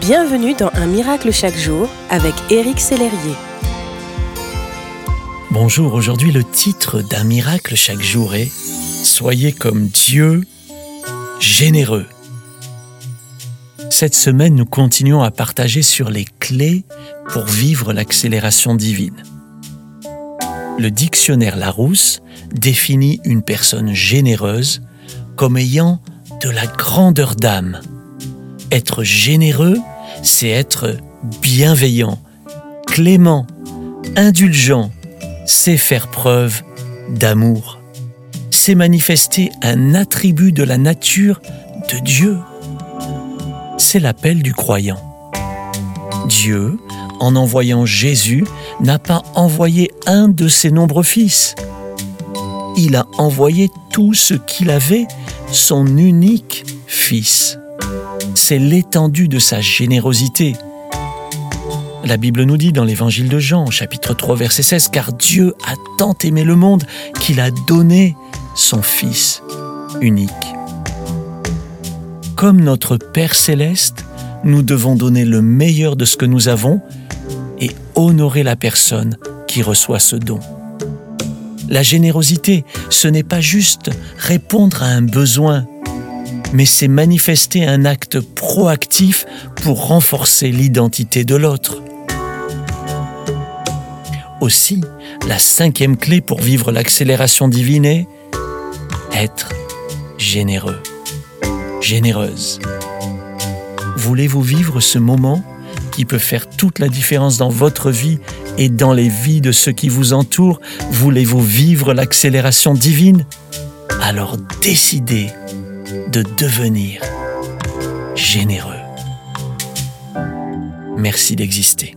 Bienvenue dans Un miracle chaque jour avec Éric Sellerier. Bonjour, aujourd'hui le titre d'un miracle chaque jour est Soyez comme Dieu, généreux. Cette semaine, nous continuons à partager sur les clés pour vivre l'accélération divine. Le dictionnaire Larousse définit une personne généreuse comme ayant de la grandeur d'âme. Être généreux, c'est être bienveillant, clément, indulgent, c'est faire preuve d'amour. C'est manifester un attribut de la nature de Dieu. C'est l'appel du croyant. Dieu, en envoyant Jésus, n'a pas envoyé un de ses nombreux fils. Il a envoyé tout ce qu'il avait, son unique fils c'est l'étendue de sa générosité. La Bible nous dit dans l'évangile de Jean, chapitre 3, verset 16, Car Dieu a tant aimé le monde qu'il a donné son Fils unique. Comme notre Père céleste, nous devons donner le meilleur de ce que nous avons et honorer la personne qui reçoit ce don. La générosité, ce n'est pas juste répondre à un besoin, mais c'est manifester un acte proactif pour renforcer l'identité de l'autre. Aussi, la cinquième clé pour vivre l'accélération divine est être généreux, généreuse. Voulez-vous vivre ce moment qui peut faire toute la différence dans votre vie et dans les vies de ceux qui vous entourent? Voulez-vous vivre l'accélération divine? Alors décidez de devenir généreux. Merci d'exister.